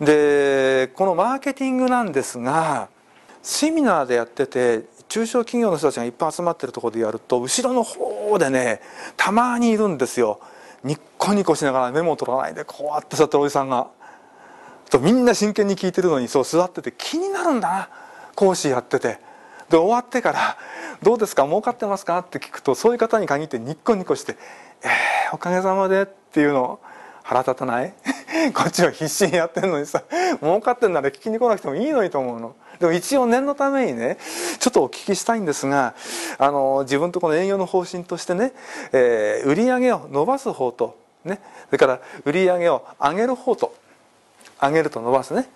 でこのマーケティングなんですがセミナーでやってて中小企業の人たちがいっぱい集まってるところでやると後ろの方でねたまにいるんですよ。ニッコニコしながらメモを取らないでこうやって座ってるおじさんが。とみんな真剣に聞いてるのにそう座ってて気になるんだな。講師やってて。で終わってから「どうですか？儲かってますか?」って聞くとそういう方に限ってニッコニコして「えー、おかげさまで」っていうの腹立たない。こっちは必死にやってんのにさ儲かってんなら聞きに来なくてもいいのにと思うの。でも一応念のためにねちょっとお聞きしたいんですがあの自分とこの営業の方針としてね、えー、売り上げを伸ばす方とねそれから売り上げを上げる方と上げると伸ばすね。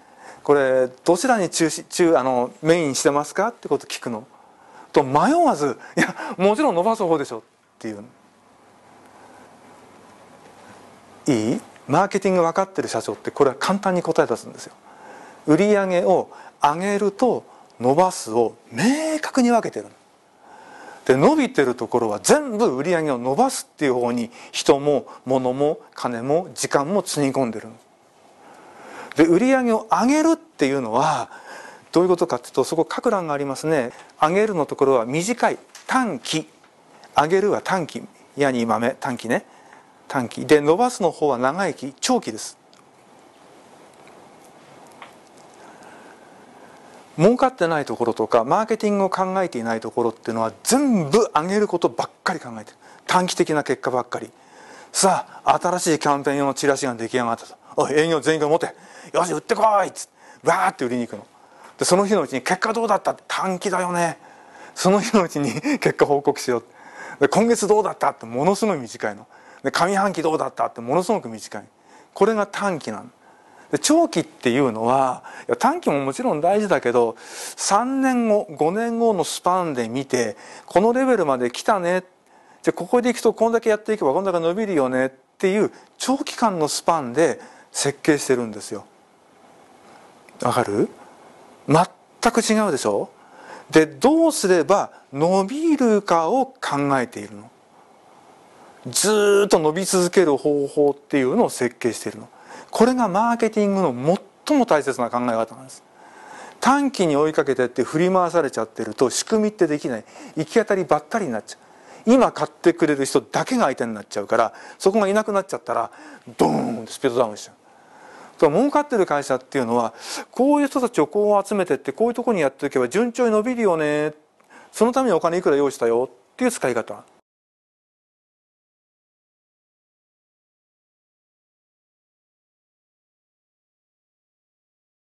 これどちらに中中あのメインしてますかってこと聞くの。と迷わずいやもちろん伸ばす方でしょっていういい？マーケティング分かってる社長ってこれは簡単に答え出すんですよ。売上を上げると伸ばすを明確に分けてる。で伸びてるところは全部売り上げを伸ばすっていう方に人も物も金も時間もつぎ込んでるで売り上げを上げるっていうのはどういうことかっていうとそこ書く欄がありますね。上げるのところは短い。短期。上げるは短期。矢に豆。短期ね。短期。で伸ばすの方は長い期長期です。儲かってないところとかマーケティングを考えていないところっていうのは全部上げることばっかり考えてる。短期的な結果ばっかり。さあ新しいキャンペーン用のチラシが出来上がったと「おい営業全員が持て。よし売ってこい!」っつってわーって売りに行くの。でその日のうちに「結果どうだった?」短期だよね。その日のうちに 結果報告しよう。で今月どうだった？ってものすごい短いの。で上半期どうだったってものすごく短い。これが短期なので長期っていうのは短期ももちろん大事だけど3年後5年後のスパンで見てこのレベルまで来たね。じゃここでいくとこんだけやっていけばこんだけ伸びるよね。っていう長期間のスパンで設計してるんですよ。わかる？全く違うでしょ？でどうすれば伸びるかを考えているの。ずっと伸び続ける方法っていうのを設計しているの。これがマーケティングの最も大切な考え方なんです。短期に追いかけてって振り回されちゃってると仕組みってできない。行き当たりばったりになっちゃう。今買ってくれる人だけが相手になっちゃうからそこがいなくなっちゃったらドーンとスピードダウンしちゃう。と儲かってる会社っていうのはこういう人たちをこう集めてってこういうとこにやっておけば順調に伸びるよね。そのためにお金いくら用意したよっていう使い方。